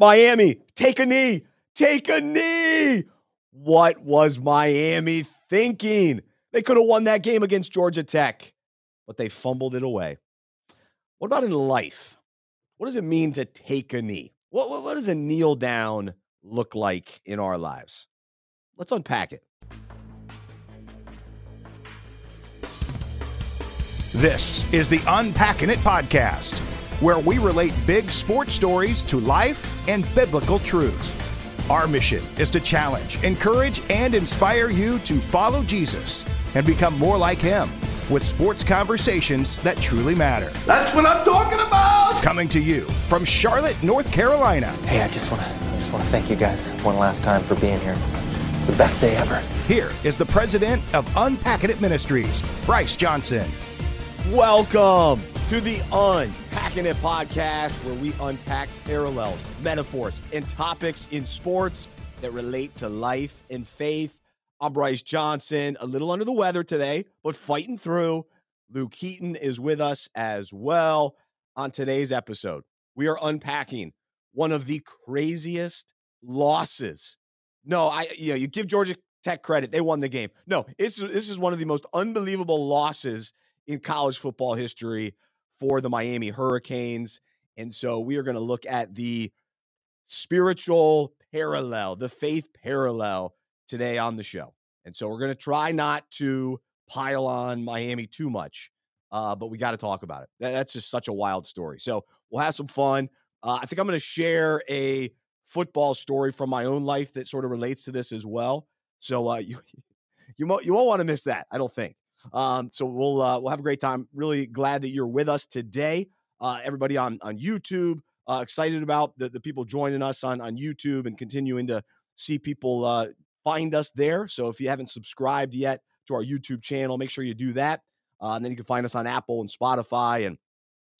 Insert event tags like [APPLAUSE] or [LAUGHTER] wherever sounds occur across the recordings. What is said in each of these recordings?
Miami, take a knee, take a knee. What was Miami thinking? They could have won that game against Georgia Tech, but they fumbled it away. What about in life? What does it mean to take a knee? What, what, what does a kneel down look like in our lives? Let's unpack it. This is the Unpacking It podcast, where we relate big sports stories to life and biblical truth. Our mission is to challenge, encourage, and inspire you to follow Jesus and become more like him with sports conversations that truly matter. That's what I'm talking about. Coming to you from Charlotte, North Carolina. Hey, I just want to just want to thank you guys one last time for being here. It's, it's the best day ever. Here is the president of Unpacking It Ministries, Bryce Johnson. Welcome to the Unpacking It podcast, where we unpack parallels, metaphors, and topics in sports that relate to life and faith. I'm Bryce Johnson, a little under the weather today, but fighting through. Luke Heaton is with us as well. On today's episode, we are unpacking one of the craziest losses. No, I you know, you give Georgia Tech credit, they won the game. No, it's this is one of the most unbelievable losses in college football history for the Miami Hurricanes. And so we are going to look at the spiritual parallel, the faith parallel today on the show. And so we're going to try not to pile on Miami too much, uh, but we got to talk about it. That, that's just such a wild story. So we'll have some fun. Uh, I think I'm going to share a football story from my own life that sort of relates to this as well. So uh, [LAUGHS] you you won't, you won't want to miss that. I don't think. Um, so we'll uh, we'll have a great time. Really glad that you're with us today. Uh, everybody on on YouTube, uh, excited about the, the people joining us on on YouTube and continuing to see people uh, find us there. So if you haven't subscribed yet to our YouTube channel, make sure you do that. Uh, and then you can find us on Apple and Spotify and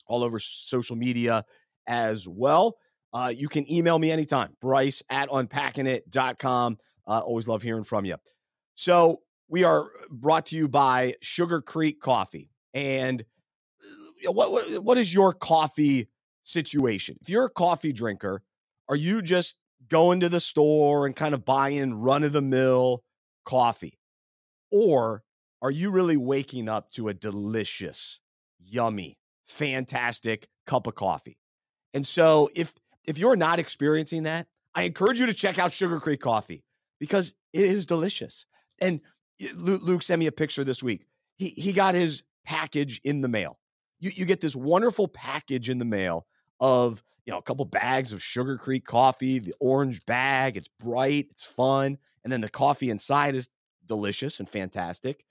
all over social media as well. Uh, you can email me anytime, Bryce at unpackingit.com. Uh, always love hearing from you. So we are brought to you by Sugar Creek Coffee. And uh, what, what, what is your coffee situation? If you're a coffee drinker, are you just going to the store and kind of buying run of the mill coffee? Or are you really waking up to a delicious, yummy, fantastic cup of coffee? And so if if you're not experiencing that, I encourage you to check out Sugar Creek Coffee because it is delicious. And Luke sent me a picture this week. He he got his package in the mail. You you get this wonderful package in the mail of you know a couple bags of Sugar Creek coffee, the orange bag. It's bright, it's fun, and then the coffee inside is delicious and fantastic.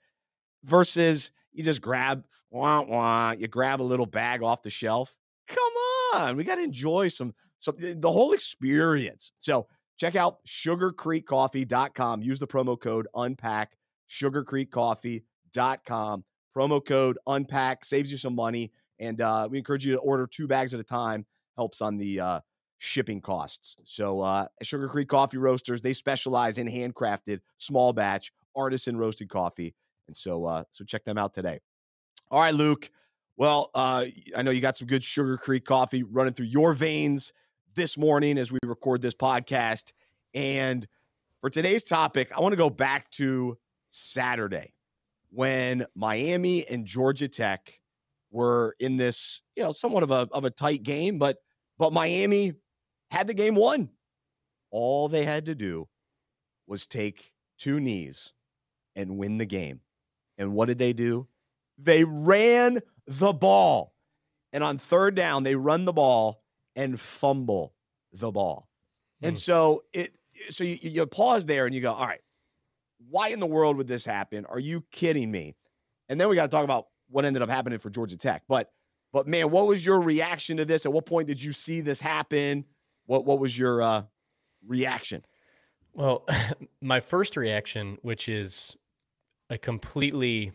Versus you just grab wah wah, you grab a little bag off the shelf. Come on, we got to enjoy some some eh, the whole experience. So check out sugarcreekcoffee.com. Use the promo code unpack sugarcreekcoffee.com. Promo code unpack saves you some money. And uh, we encourage you to order two bags at a time, helps on the uh, shipping costs. So, uh, Sugar Creek Coffee Roasters, they specialize in handcrafted, small batch, artisan roasted coffee. And so, uh, so check them out today. All right, Luke. Well, uh, I know you got some good Sugar Creek coffee running through your veins this morning as we record this podcast. And for today's topic, I want to go back to Saturday when Miami and Georgia Tech were in this, you know, somewhat of a of a tight game, but but Miami had the game won. All they had to do was take two knees and win the game. And what did they do? They ran the ball. And on third down, they run the ball and fumble the ball. Hmm. And so it so you, you pause there and you go, all right, why in the world would this happen? Are you kidding me? And then we got to talk about what ended up happening for Georgia Tech. But but man, what was your reaction to this? At what point did you see this happen? What what was your uh, reaction? Well, [LAUGHS] my first reaction, which is a completely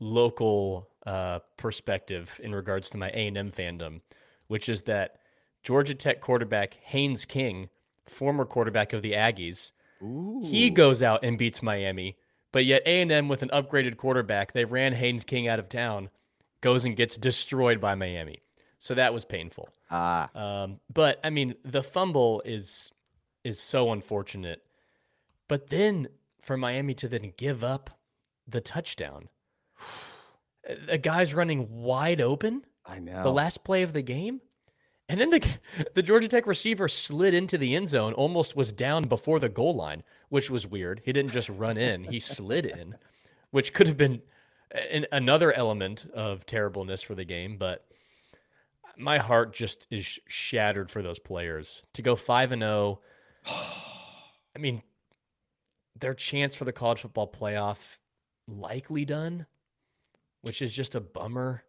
local uh, perspective in regards to my A and M fandom, which is that Georgia Tech quarterback Haynes King, former quarterback of the Aggies, Ooh. He goes out and beats Miami, but yet A&M with an upgraded quarterback, they ran Haynes King out of town, goes and gets destroyed by Miami. So that was painful. Ah, Um, but I mean, the fumble is is so unfortunate. But then for Miami to then give up the touchdown, [SIGHS] a guy's running wide open I know. the last play of the game. And then the the Georgia Tech receiver slid into the end zone, almost was down before the goal line, which was weird. He didn't just run in; he slid in, which could have been an, another element of terribleness for the game. But my heart just is shattered for those players to go five and zero. I mean, their chance for the college football playoff likely done, which is just a bummer.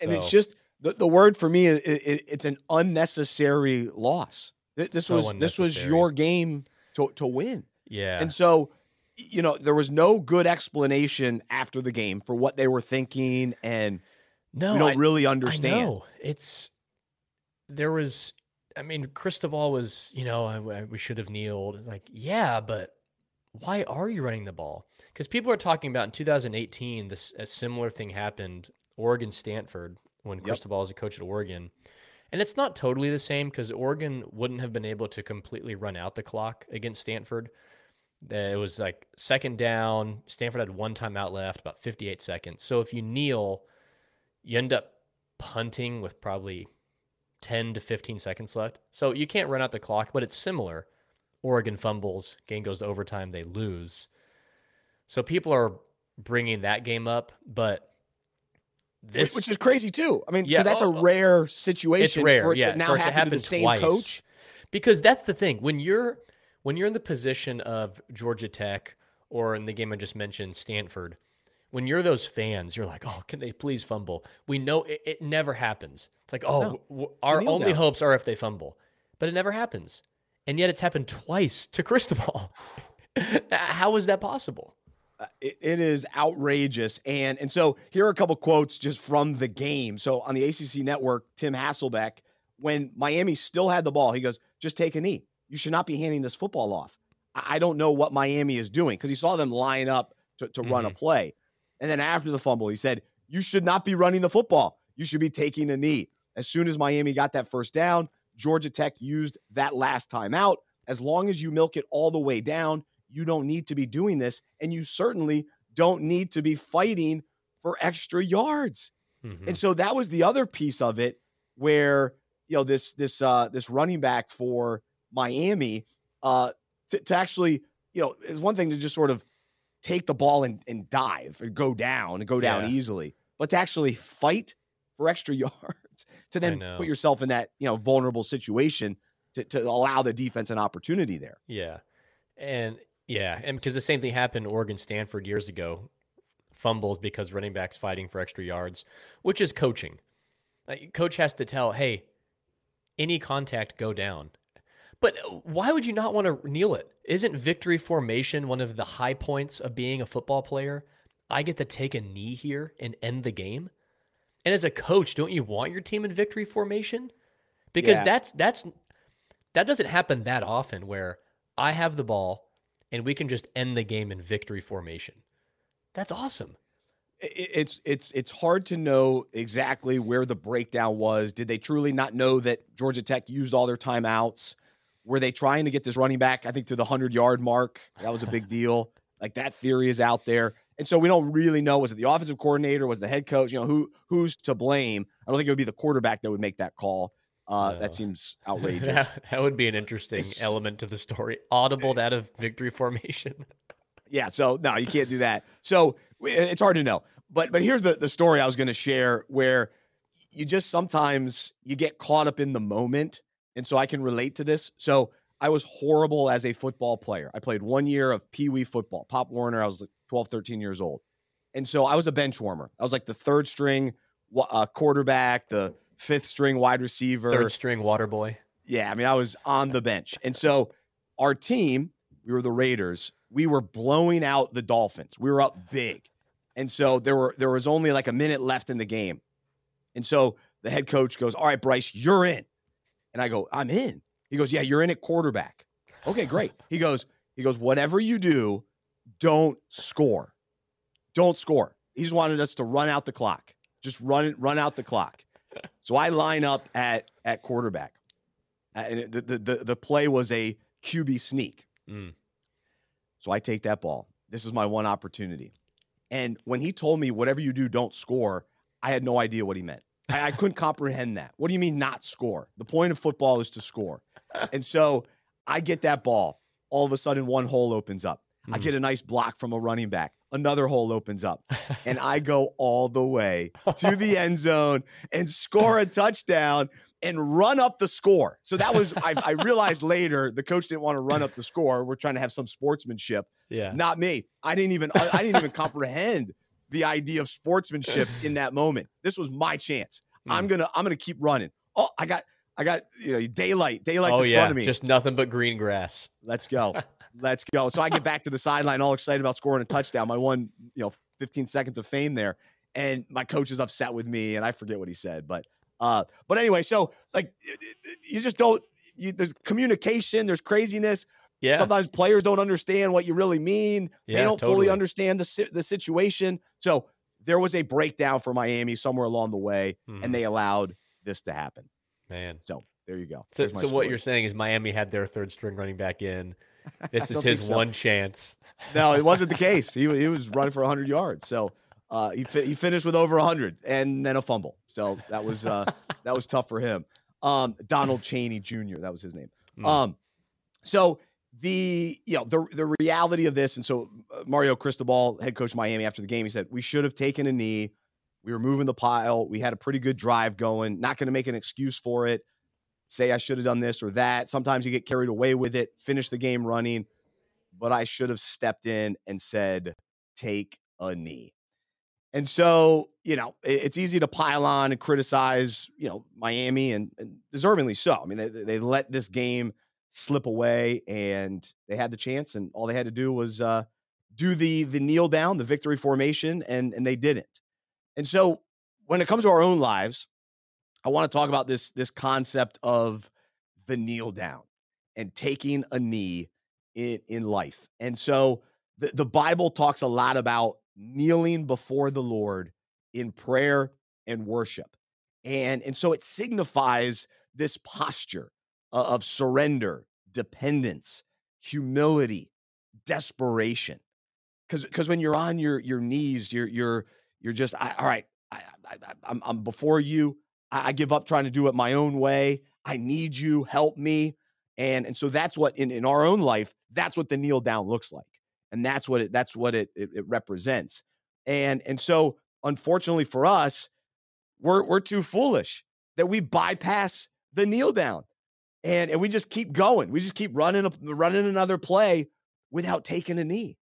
and it's just the, the word for me is it, it's an unnecessary loss. This So was this was your game to to win. yeah. And so, you know, there was no good explanation after the game for what they were thinking, and No, we don't I, really understand. It's there was. I mean, Cristobal was. You know, I, I- we should have kneeled. It's Like, yeah, but why are you running the ball? Because people are talking about in 2018, this a similar thing happened. Oregon Stanford when Yep. Cristobal was a coach at Oregon. And it's not totally the same because Oregon wouldn't have been able to completely run out the clock against Stanford. It was like second down. Stanford had one timeout left, about 58 seconds. So if you kneel, you end up punting with probably 10 to 15 seconds left. So you can't run out the clock, but it's similar. Oregon fumbles, game goes to overtime, they lose. So people are bringing that game up, but this which is crazy too. I mean, because Yeah, that's oh, a oh, oh. rare situation. it's rare, for it yeah, now for it to happen to the same twice. coach. because that's the thing when you're when you're in the position of Georgia Tech or in the game I just mentioned Stanford when you're those fans you're like oh can they please fumble we know it, it never happens it's like oh No. w- our only down. hopes are if they fumble but it never happens and yet it's happened twice to Cristobal [LAUGHS] how is that possible Uh, it, it is outrageous. And and so here are a couple quotes just from the game. So on the acc network tim hasselbeck when miami still had the ball he goes just take a knee. You should not be handing this football off. I, I don't know what miami is doing. Because he saw them line up to, to run a mm-hmm. play. And then after the fumble he said you should not be running the football. You should be taking a knee. As soon as miami got that first down georgia tech used that last time out as long as you milk it all the way down you don't need to be doing this and you certainly don't need to be fighting for extra yards Mhm. and so that was the other piece of it where you know this this uh this running back for miami uh to, to actually you know it's one thing to just sort of take the ball and, and dive and go down and go down Yeah. easily but to actually fight for extra [LAUGHS] yards to then put yourself in that you know vulnerable situation to, to allow the defense an opportunity there Yeah. And yeah, and because the same thing happened in Oregon Stanford years ago. Fumbles because running backs fighting for extra yards, which is coaching. Like, coach has to tell, hey, any contact go down. But uh, why would you not want to kneel it? Isn't victory formation one of the high points of being a football player? I get to take a knee here and end the game. And as a coach, don't you want your team in victory formation? Because Yeah. that's that's that doesn't happen that often where I have the ball and we can just end the game in victory formation. That's awesome. it's it's it's hard to know exactly where the breakdown was. Did they truly not know that Georgia Tech used all their timeouts? Were they trying to get this running back? I think to the hundred yard mark. That was a big [LAUGHS] deal. Like that theory is out there, and so we don't really know. Was it the offensive coordinator? Was the head coach? You know who who's to blame? I don't think it would be the quarterback that would make that call. Uh, No. [LAUGHS] That seems outrageous. that, that would be an interesting It's- element to the story. Audible out of victory formation. [LAUGHS] Yeah, so no, you can't do that. So it's hard to know. But but here's the the story I was going to share where you just sometimes you get caught up in the moment, and so I can relate to this. So I was horrible as a football player. I played one year of Pee Wee football, Pop Warner. I was like 12, 13 years old, and so I was a bench warmer. I was like the third string uh, quarterback, the fifth string wide receiver. Third string water boy. Yeah, I mean, I was on the bench. And so our team, we were the Raiders, we were blowing out the Dolphins. We were up big. And so there were there was only like a minute left in the game. And so the head coach goes, "All right, Bryce, you're in." And I go, "I'm in." He goes, "Yeah, you're in at quarterback." Okay, great. He goes, he goes, "Whatever you do, don't score. Don't score." He just wanted us to run out the clock. Just run it, run out the clock. So I line up at at quarterback, and the the the, play was a QB sneak. Mm. So I take that ball. This is my one opportunity. And when he told me, whatever you do, don't score, I had no idea what he meant. I, I couldn't comprehend that. What do you mean not score? The point of football is to score. And so I get that ball. All of a sudden, one hole opens up. Mm. I get a nice block from a running back. Another hole opens up. and I go all the way to the [LAUGHS] end zone and score a touchdown and run up the score. So that was, I, I, realized later the coach didn't want to run up the score. We're trying to have some sportsmanship. Yeah. Not me. I didn't even, I, I didn't even comprehend the idea of sportsmanship in that moment. This was my chance. Mm. I'm gonna I'm gonna keep running. Oh, I got I got you know daylight daylight's oh, in yeah. front of me. Just nothing but green grass. Let's go. [LAUGHS] Let's go. So I get back to the sideline, all excited about scoring a touchdown. My one you know 15 seconds of fame there, and my coach is upset with me, and I forget what he said, but. Uh, but anyway, so like you just don't. You, there's communication. There's craziness. Yeah. Sometimes players don't understand what you really mean. Yeah, they don't totally. fully understand the the situation. So there was a breakdown for Miami somewhere along the way, mm-hmm. and they allowed this to happen. Man. So there you go. So, so what you're saying is Miami had their third string running back in. [LAUGHS] This is his so. one chance. [LAUGHS] No, it wasn't the case. He he was running for 100 yards. So uh, he fi- he finished with over 100 and then a fumble. So that was uh, [LAUGHS] that was tough for him. Um, Donald Chaney Jr. That was his name. Mm. Um, so the you know the the reality of this, and so uh, Mario Cristobal, head coach Miami, after the game, he said we should have taken a knee. We were moving the pile. We had a pretty good drive going. Not going to make an excuse for it. Say I should have done this or that. Sometimes you get carried away with it. Finish the game running, but I should have stepped in and said, "Take a knee." And so, you know, it's easy to pile on and criticize, you know, Miami and, and deservingly so. I mean, they, they let this game slip away and they had the chance and all they had to do was uh, do the the kneel down the victory formation and and they didn't and so when it comes to our own lives i want to talk about this this concept of the kneel down and taking a knee in in life and so the, the bible talks a lot about kneeling before the lord in prayer and worship and and so it signifies this posture of surrender, dependence, humility, desperation. Because because when you're on your your knees, you're you're you're just I, all right. I, I, I'm I'm before you. I, I give up trying to do it my own way. I need you. Help me. And and so that's what in in our own life that's what the kneel down looks like, and that's what it that's what it it, it represents. And and so unfortunately for us, we're we're too foolish that we bypass the kneel down and and we just keep going. We just keep running running another play without taking a knee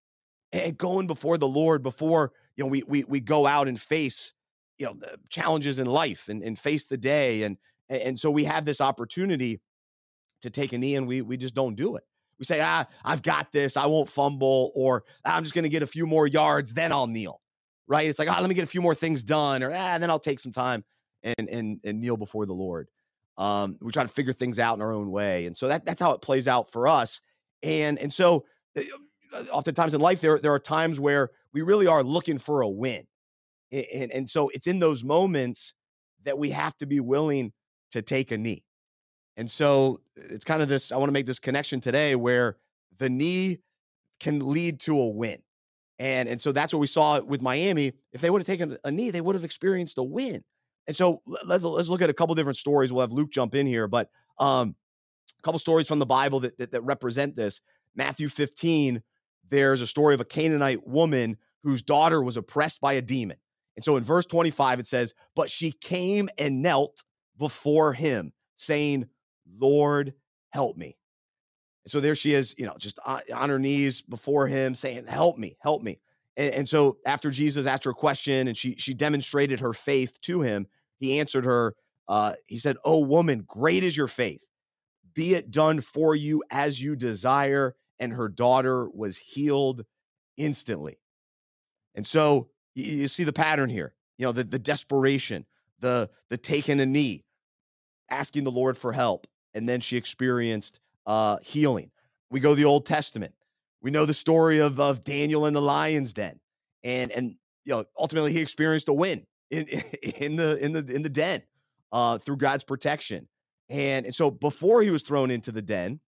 and going before the Lord before you know we we we go out and face you know the challenges in life and, and face the day and and so we have this opportunity to take a knee and we we just don't do it. We say ah I've got this I won't fumble or ah, I'm just going to get a few more yards then I'll kneel. Right? It's like ah let me get a few more things done or ah then I'll take some time and and and kneel before the Lord. Um, we try to figure things out in our own way, and so that that's how it plays out for us. And and so, uh, oftentimes in life, there there are times where we really are looking for a win, and, and so it's in those moments that we have to be willing to take a knee. And so it's kind of this. I want to make this connection today where the knee can lead to a win. And, and so that's what we saw with Miami. If they would have taken a knee, they would have experienced a win. And so let's, let's look at a couple different stories. We'll have Luke jump in here, but um, a couple stories from the Bible that, that, that represent this. Matthew 15, there's a story of a Canaanite woman whose daughter was oppressed by a demon. And so in verse 25, it says, But she came and knelt before him, saying, Lord, help me. And so there she is, you know, just on, her knees before him, saying, Help me, help me. And, and so after Jesus asked her a question and she she demonstrated her faith to him, he answered her. Uh, he said, "Oh woman, great is your faith. Be it done for you as you desire." And her daughter was healed instantly. And so you, you see the pattern here. You know the the desperation, the the taking a knee, asking the Lord for help, and then she experienced uh, healing. We go the Old Testament. We know the story of of Daniel in the lion's den, and and you know ultimately he experienced a win in [LAUGHS] in the in the in the den. uh, through God's protection. And, and so before he was thrown into the den,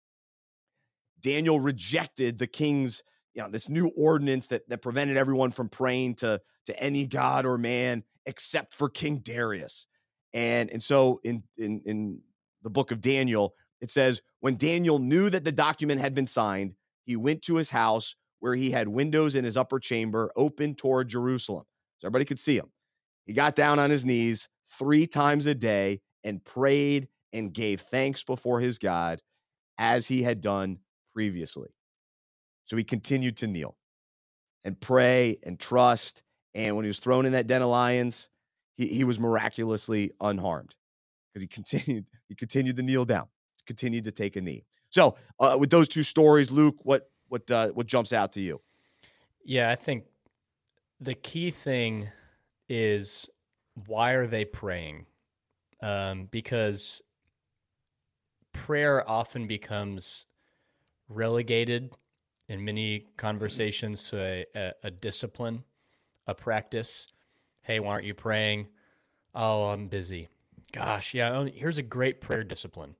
Daniel rejected the king's, you know, this new ordinance that, that prevented everyone from praying to, to any god or man except for King Darius. And, and so in, in, in the book of Daniel, it says, when Daniel knew that the document had been signed, he went to his house where he had windows in his upper chamber open toward Jerusalem. So everybody could see him. He got down on his knees three times a day and prayed and gave thanks before his God as he had done previously. So he continued to kneel and pray and trust. And when he was thrown in that den of lions, he, he was miraculously unharmed because he [LAUGHS] continued he continued to kneel down, continued to take a knee. So uh, with those two stories, Luke, what what uh, what jumps out to you? Yeah, I think the key thing is why are they praying? Um, because prayer often becomes relegated in many conversations to a, a, a, discipline, a practice. Hey, why aren't you praying? Oh, I'm busy. Gosh, yeah, oh, here's a great prayer discipline.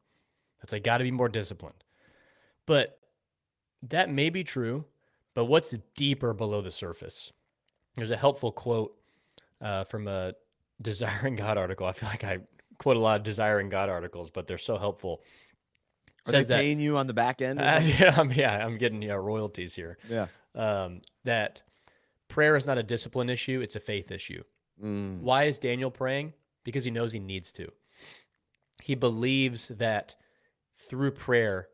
That's I got to be more disciplined. But that may be true, but what's deeper below the surface? There's a helpful quote uh, from a [LAUGHS] Desiring God article. I feel like I quote a lot of Desiring God articles, but they're so helpful. Are Says they paying that, you on the back end? Uh, [LAUGHS] yeah, I'm, yeah, I'm getting yeah, royalties here. Yeah. Um, that prayer is not a discipline issue; it's a faith issue. Mm. Why is Daniel praying? Because he knows he needs to. He believes that through prayer,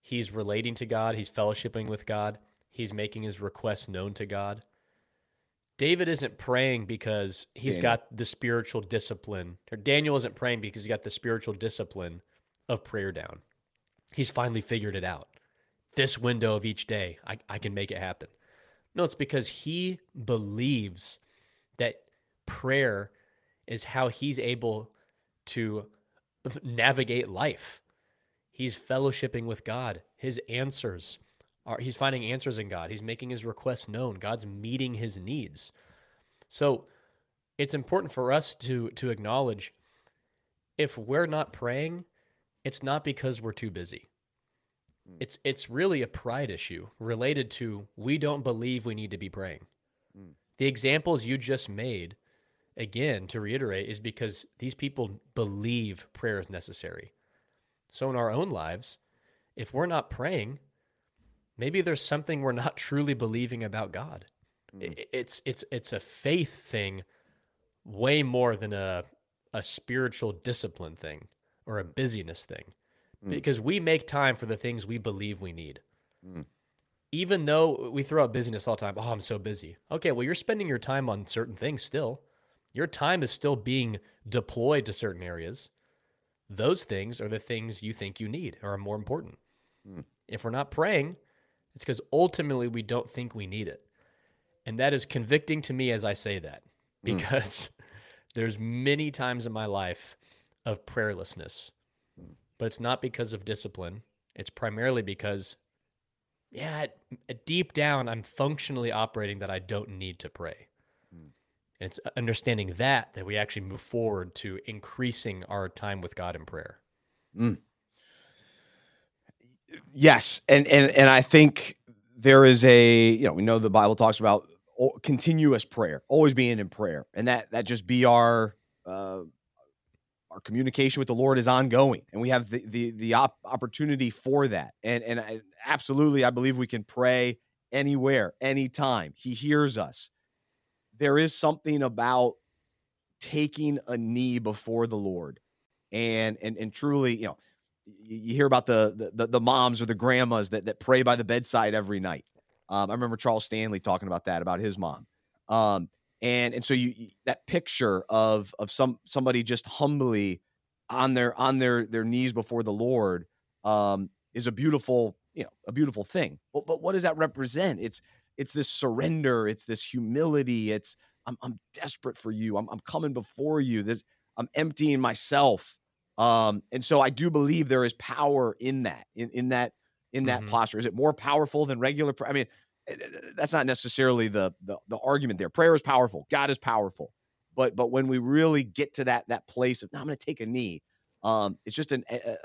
he's relating to God, he's fellowshipping with God, he's making his requests known to God. David isn't praying because he's Daniel. got the spiritual discipline, or Daniel isn't praying because he's got the spiritual discipline of prayer down. He's finally figured it out. This window of each day, I, I can make it happen. No, it's because he believes that prayer is how he's able to navigate life. He's fellowshipping with God. His answers are he's finding answers in God. He's making his requests known. God's meeting his needs. So it's important for us to to acknowledge if we're not praying, it's not because we're too busy. Hmm. It's it's really a pride issue related to we don't believe we need to be praying. Mm. The examples you just made, again, to reiterate, is because these people believe prayer is necessary. So in our own lives, if we're not praying, maybe there's something we're not [LAUGHS] truly believing about God. Mm. It's it's it's a faith thing way more than a a spiritual discipline thing or a busyness thing. Mm. Because we make time for the things we believe we need. Mm. Even though we throw out busyness all the time, oh, I'm so busy. Okay, well, you're spending your time on certain things still. Your time is still being deployed to certain areas those things are the things you think you need or are more important. Mm. If we're not praying, it's because ultimately we don't think we need it. And that is convicting to me as I say that hmm. because [LAUGHS] there's many times in my life of prayerlessness. Mm. But it's not because of discipline. It's primarily because yeah, deep down I'm functionally operating that I don't need to pray. And it's understanding that that we actually move forward to increasing our time with God in prayer. Mm. Yes, and and and I think there is a you know we know the Bible talks about continuous prayer, always being in prayer, and that that just be our uh, our communication with the Lord is ongoing, and we have the the the op- opportunity for that. And and I, absolutely, I believe we can pray anywhere, anytime. He hears us there is something about taking a knee before the Lord. And and and truly, you know, you hear about the the, the moms or the grandmas that that pray by the bedside every night. Um, I remember Charles Stanley talking about that about his mom. Um, and and so you that picture of of some somebody just humbly on their on their their knees before the Lord um, is a beautiful you know a beautiful thing. But but what does that represent? It's it's this surrender, it's this humility, it's I'm I'm desperate for you. I'm I'm coming before you. This I'm emptying myself. Um, and so I do believe there is power in that, in, in that, in that mm-hmm. posture. Is it more powerful than regular prayer? I mean, Eh, eh, eh, that's not necessarily the, the the argument there. Prayer is powerful. God is powerful. but but when we really get to that that place of, no, I'm going to take a knee, um, it's just an a,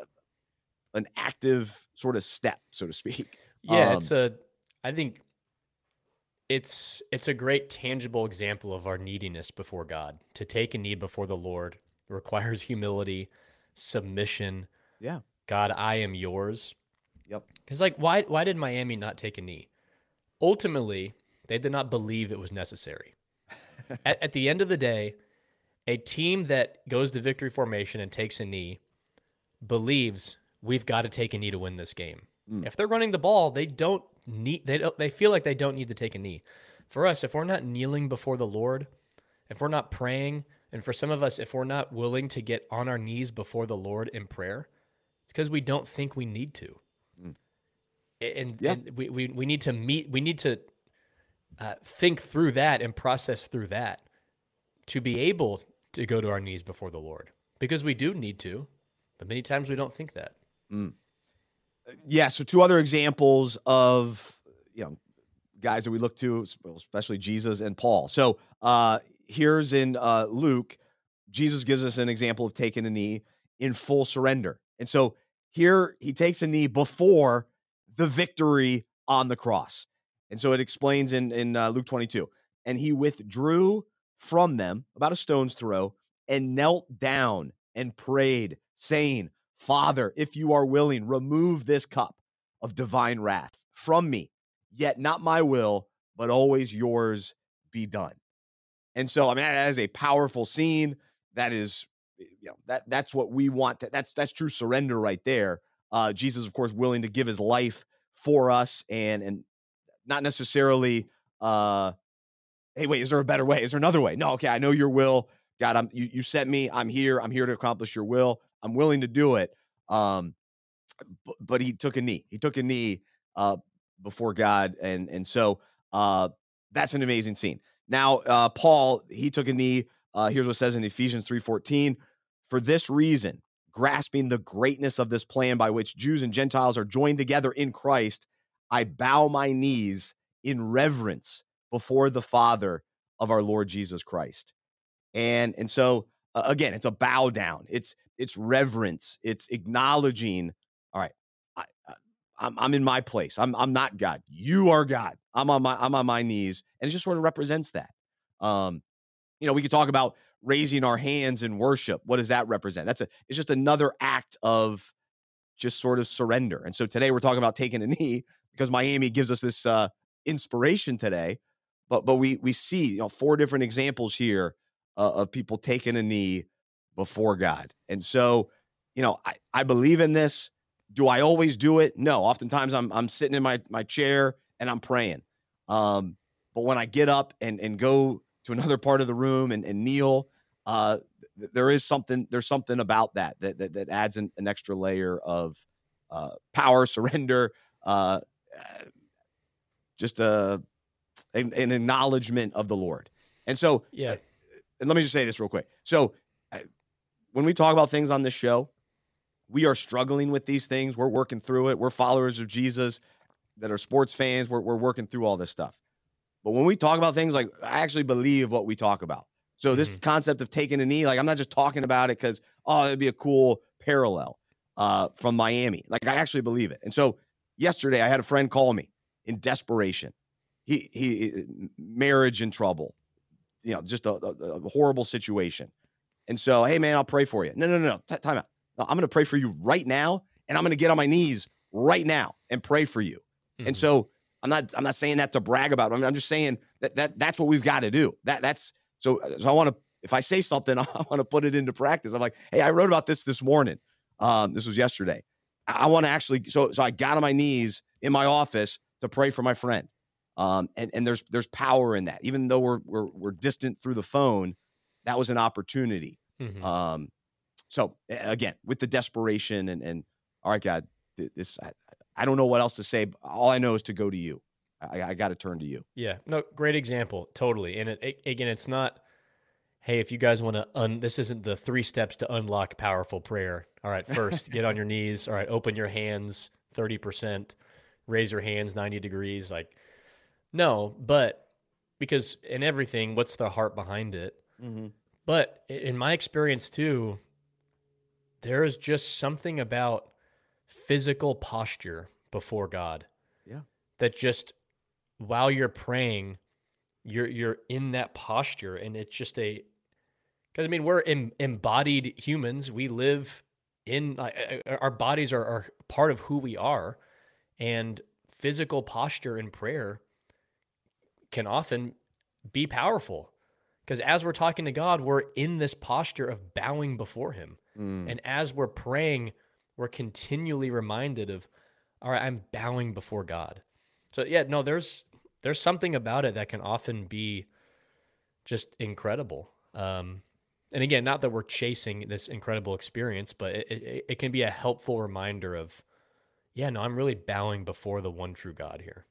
an active sort of step, so to speak. [LAUGHS] Yeah, Um, it's a. I think it's it's a great tangible example of our neediness before God. To take a knee before the Lord requires [LAUGHS] humility, submission. Yeah. God, I am yours. Yep. Because like, why why did Miami not take a knee? Ultimately, they did not believe it was necessary. [LAUGHS] at, at the end of the day, a team that goes to victory formation and takes a knee believes we've got to take a knee to win this game. Mm. If they're running the ball, they don't need they don't they feel like they don't need to take a knee. For us, if we're not kneeling before the Lord, if we're not praying, and for some of us, if we're not willing to get on our knees before the Lord in prayer, it's because we don't think we need to. Mm. And, Yeah. and we, we, we need to meet, we need to uh, think through that and process through that to be able to go to our knees before the Lord because we do need to, but many times we don't think that. yeah. So two other examples of you know guys that we look to, especially Jesus and Paul. So uh, here's in uh, Luke, Jesus gives us an example of taking a knee in full surrender, and so here he takes a knee before the victory on the cross, and so it explains in in uh, Luke 22, and he withdrew from them about a stone's throw and knelt down and prayed, saying. Father, if you are willing, remove this cup of divine wrath from me. Yet not my will, but always yours be done. And so, I mean, that is a powerful scene. That is, you know, that that's what we want. To, that's that's true surrender right there. Uh, Jesus, of course, willing to give his life for us, and and not necessarily. Uh, hey, wait, is there a better way? Is there another way? No, okay, I know your will, God. I'm you. You sent me. I'm here. I'm here to accomplish your will. I'm willing to do it. Um, but, but he took a knee. He took a knee uh, before God, and and so uh, that's an amazing scene. Now, uh, Paul he took a knee. Uh, here's what says in Ephesians three fourteen. For this reason, grasping the greatness of this plan by which Jews and Gentiles are joined together in Christ, I bow my knees in reverence before the Father of our Lord Jesus Christ. And and so again, it's a bow down. It's it's reverence. It's acknowledging. All right, I, I, I'm I'm in my place. I'm I'm not God. You are God. I'm on my I'm on my knees, and it just sort of represents that. Um, you know, we could talk about raising our hands in worship. What does that represent? That's a it's just another act of just sort of surrender. And so today we're talking about taking a knee because Miami gives us this uh, inspiration today. But but we we see you know four different examples here uh, of people taking a knee before God. And so, you know, I, I believe in this. Do I always do it? No. Oftentimes I'm I'm sitting in my my chair and I'm praying. Um, but when I get up and and go to another part of the room and, and kneel, uh, there is something there's something about that that that, that adds an, an extra layer of uh, power, [LAUGHS] surrender, uh, uh, just a an, an acknowledgement of the Lord. And so, Yeah. and let me just say this real quick. So, I, when we talk about things on this show, we are struggling with these things. We're working through it. We're followers of Jesus that are sports fans. We're, we're working through all this stuff. But when we talk about things like, I actually believe what we talk about. So, this Mhm. concept of taking a knee, like, I'm not just talking about it because, oh, it'd be a cool parallel uh, from Miami. Like, I actually believe it. And so, yesterday, I had a friend call me in desperation. He, he, marriage in trouble, you know, just a, a, a horrible situation. And so, hey, man, I'll pray for you. No, no, no, no. T- time out. No, I'm going to pray for you right now, and I'm going to get on my knees right now and pray for you. And Mhm. so, I'm not, I'm not saying that to brag about. I mean, I'm just saying that that that's what we've got to do. That that's so. So I want to. If I say something, [LAUGHS] I want to put it into practice. I'm like, hey, I wrote about this this morning. Um, this was yesterday. I, I want to actually. So so I got on my knees in my office to pray for my friend. Um, and, and there's there's power in that. Even though we're we're we're distant through the phone, that was an opportunity. Mhm. Um, so again, with the desperation and and all right, God, this I, I don't know what else to say. All I know is to go to you. I, I got to turn to you. Yeah, no, great example, totally. And it, it, again, it's not, hey, if you guys want to un, this isn't the three steps to unlock powerful prayer. All right, first get on your [LAUGHS] knees. All right, open your hands thirty percent, raise your hands ninety degrees. Like, no, but because in everything, what's the heart behind it? Mm-hmm. But in my experience too, there is just something about physical posture before God. Yeah. That just while you're praying, you're you're in that posture and it's just a because I mean we're em, embodied humans. We live in uh, our bodies are, are part of who we are, and physical posture in prayer can often be powerful because as we're talking to God, we're in this posture of bowing before Him, mm. and as we're praying, we're continually reminded of, all right, I'm bowing before God. So yeah, no, there's there's something about it that can often be just incredible. Um, and again, not that we're chasing this incredible experience, but it, it, it can be a helpful reminder of, yeah, no, I'm really bowing before the one true God here.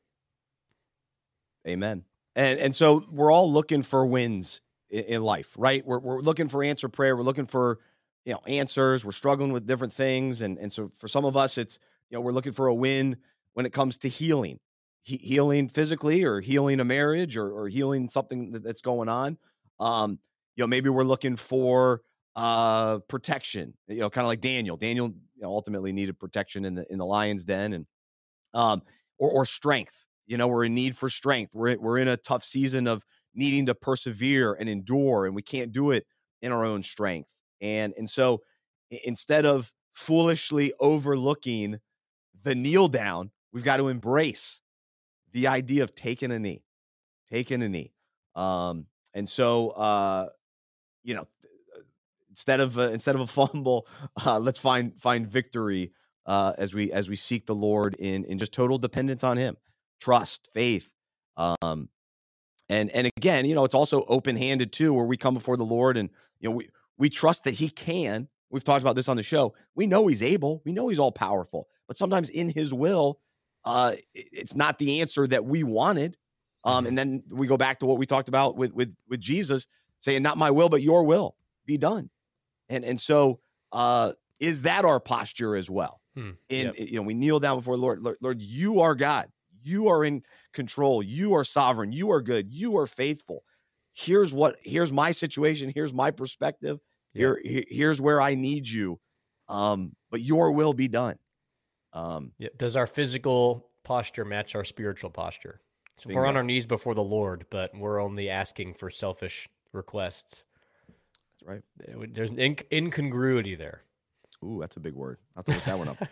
Amen. And and so we're all looking for wins in, in life, right? We're we're looking for answer prayer. We're looking for you know answers. We're struggling with different things, and and so for some of us, it's you know we're looking for a win when it comes to healing, he, healing physically, or healing a marriage, or or healing something that's going on. Um, you know, maybe we're looking for uh protection. You know, kind of like Daniel. Daniel you know, ultimately needed protection in the in the lion's den, and um, or or strength. You know, we're in need for strength. We're we're in a tough season of needing to persevere and endure, and we can't do it in our own strength. And and so instead of foolishly overlooking the kneel down, we've got to embrace the idea of taking a knee, taking a knee. Um, and so uh, you know, instead of uh, instead of a fumble, [LAUGHS] uh, let's find find victory uh, as we as we seek the Lord in in just total dependence on Him, trust, faith, um, and and again, you know, it's also open handed too, where we come before the Lord and you know we we trust that He can. We've talked about this on the show. We know He's able. We know He's all powerful, but sometimes in His will, uh, it's not the answer that we wanted. Um, mm-hmm. and then we go back to what we talked about with with with Jesus saying, "Not my will, but your will be done." And and so, uh, is that our posture as well? Hmm. And yep. you know, we kneel down before Lord, Lord, Lord, you are God. You are in control. You are sovereign. You are good. You are faithful. Here's what. Here's my situation. Here's my perspective. Here, here's where I need you. Um, but your will be done. Um, yeah. Does our physical posture match our spiritual posture? So we're on our knees before the Lord, but we're only asking for selfish requests. That's right. There's an inc- incongruity there. Ooh, that's a big word. I'll have to look that one up. [LAUGHS]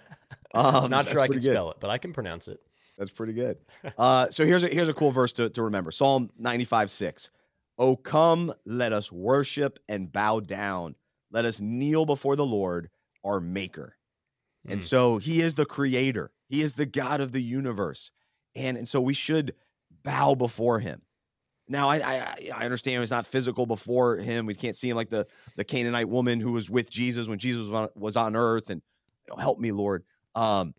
Um, Not sure I can good. spell it, but I can pronounce it. That's pretty good. Uh, so here's a here's a cool verse to, to remember. Psalm 95, 6. Oh, come, let us worship and bow down. Let us kneel before the Lord, our maker. Mm. And hmm. so he is the creator. He is the God of the universe. And, and so we should bow before him. Now I, I, I understand it's not physical before him. We can't see him like the the Canaanite woman who was with Jesus when Jesus was on, was on earth and you know, help me, Lord. Um,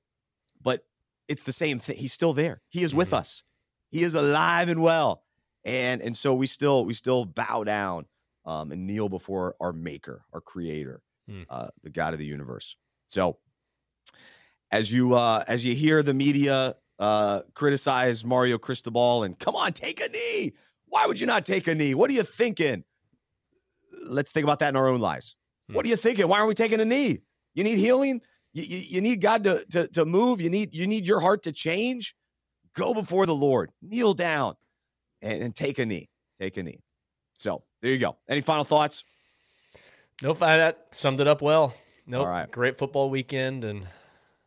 but it's the same thing. He's still there. He is mm-hmm. with us. He is alive and well. And and so we still we still bow down um, and kneel before our Maker, our Creator, mm. uh, the God of the universe. So as you uh, as you hear the media uh, criticize Mario Cristobal and come on, take a knee. Why would you not take a knee? What are you thinking? Let's think about that in our own lives. Hmm. What are you thinking? Why aren't we taking a knee? You need healing. You, you, you need God to, to, to move. You need you need your heart to change. Go before the Lord. Kneel down and, and take a knee. Take a knee. So there you go. Any final thoughts? Nope, that summed it up well. Nope. All right. Great football weekend and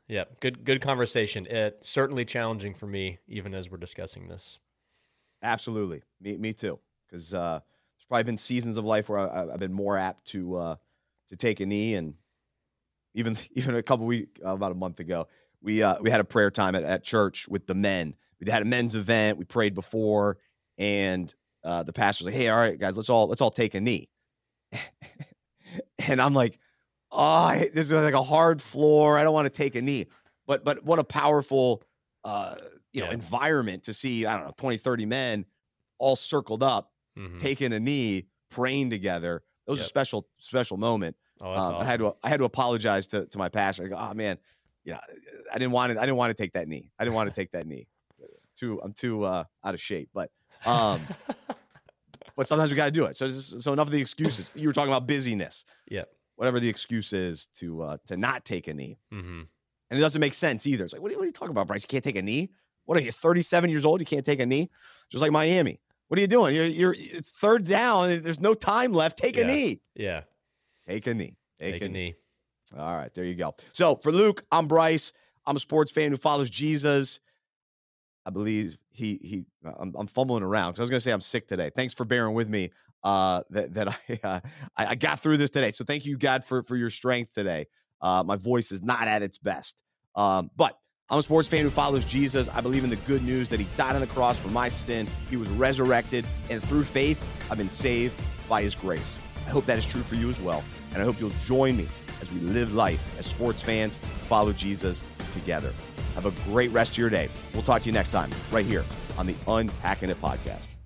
yeah, good good conversation. It certainly challenging for me even as we're discussing this. Absolutely, me me too. Because uh, there's probably been seasons of life where I, have been more apt to uh, to take a knee, and even [LAUGHS] even a couple week uh, about a month ago, we uh, we had a prayer time at, at church with the men. We had a men's event. We prayed before, and uh, the pastor was like, "Hey, all right, guys, let's all let's all take a knee." [LAUGHS] and I'm like, "Oh, this is like a hard floor. I don't want to take a knee." But but what a powerful uh, you know, environment to see, I don't know, 20, 30 men all circled up, mm-hmm. taking a knee, praying together. It was yep. a special, special moment. Oh, um, awesome. I had to, I had to apologize to, to my pastor. I go, oh man, yeah, I didn't want to, I didn't want to take that knee. I didn't want to take that knee. Too, I'm too uh, out of shape, but, um, but sometimes we got to do it. So, so enough of the excuses. [LAUGHS] you were talking about busyness. Yeah. Whatever the excuse is to uh, to not take a knee, Mm-hmm. and it doesn't make sense either. It's like, what are, you, what are you talking about, Bryce? You can't take a knee. What are you, 37 years old? You can't take a knee? Just like Miami. What are you doing? You're, you're it's third down. There's no time left. Take a knee. Yeah. Take a knee. Take, a knee. All right, there you go. So for Luke, I'm Bryce. I'm a sports fan who follows Jesus. I believe he he. I'm, I'm fumbling around because I was going to say I'm sick today. Thanks for bearing with me. Uh, that that [LAUGHS] I, uh, I I got through this today. So thank you, God, for for your strength today. Uh, my voice is not at its best. Um, but I'm a sports fan who follows Jesus. I believe in the good news that he died on the cross for my sin. He was resurrected, and through faith, I've been saved by his grace. I hope that is true for you as well. And I hope you'll join me as we live life as sports fans follow Jesus together. Have a great rest of your day. We'll talk to you next time, right here on the Unpacking It podcast.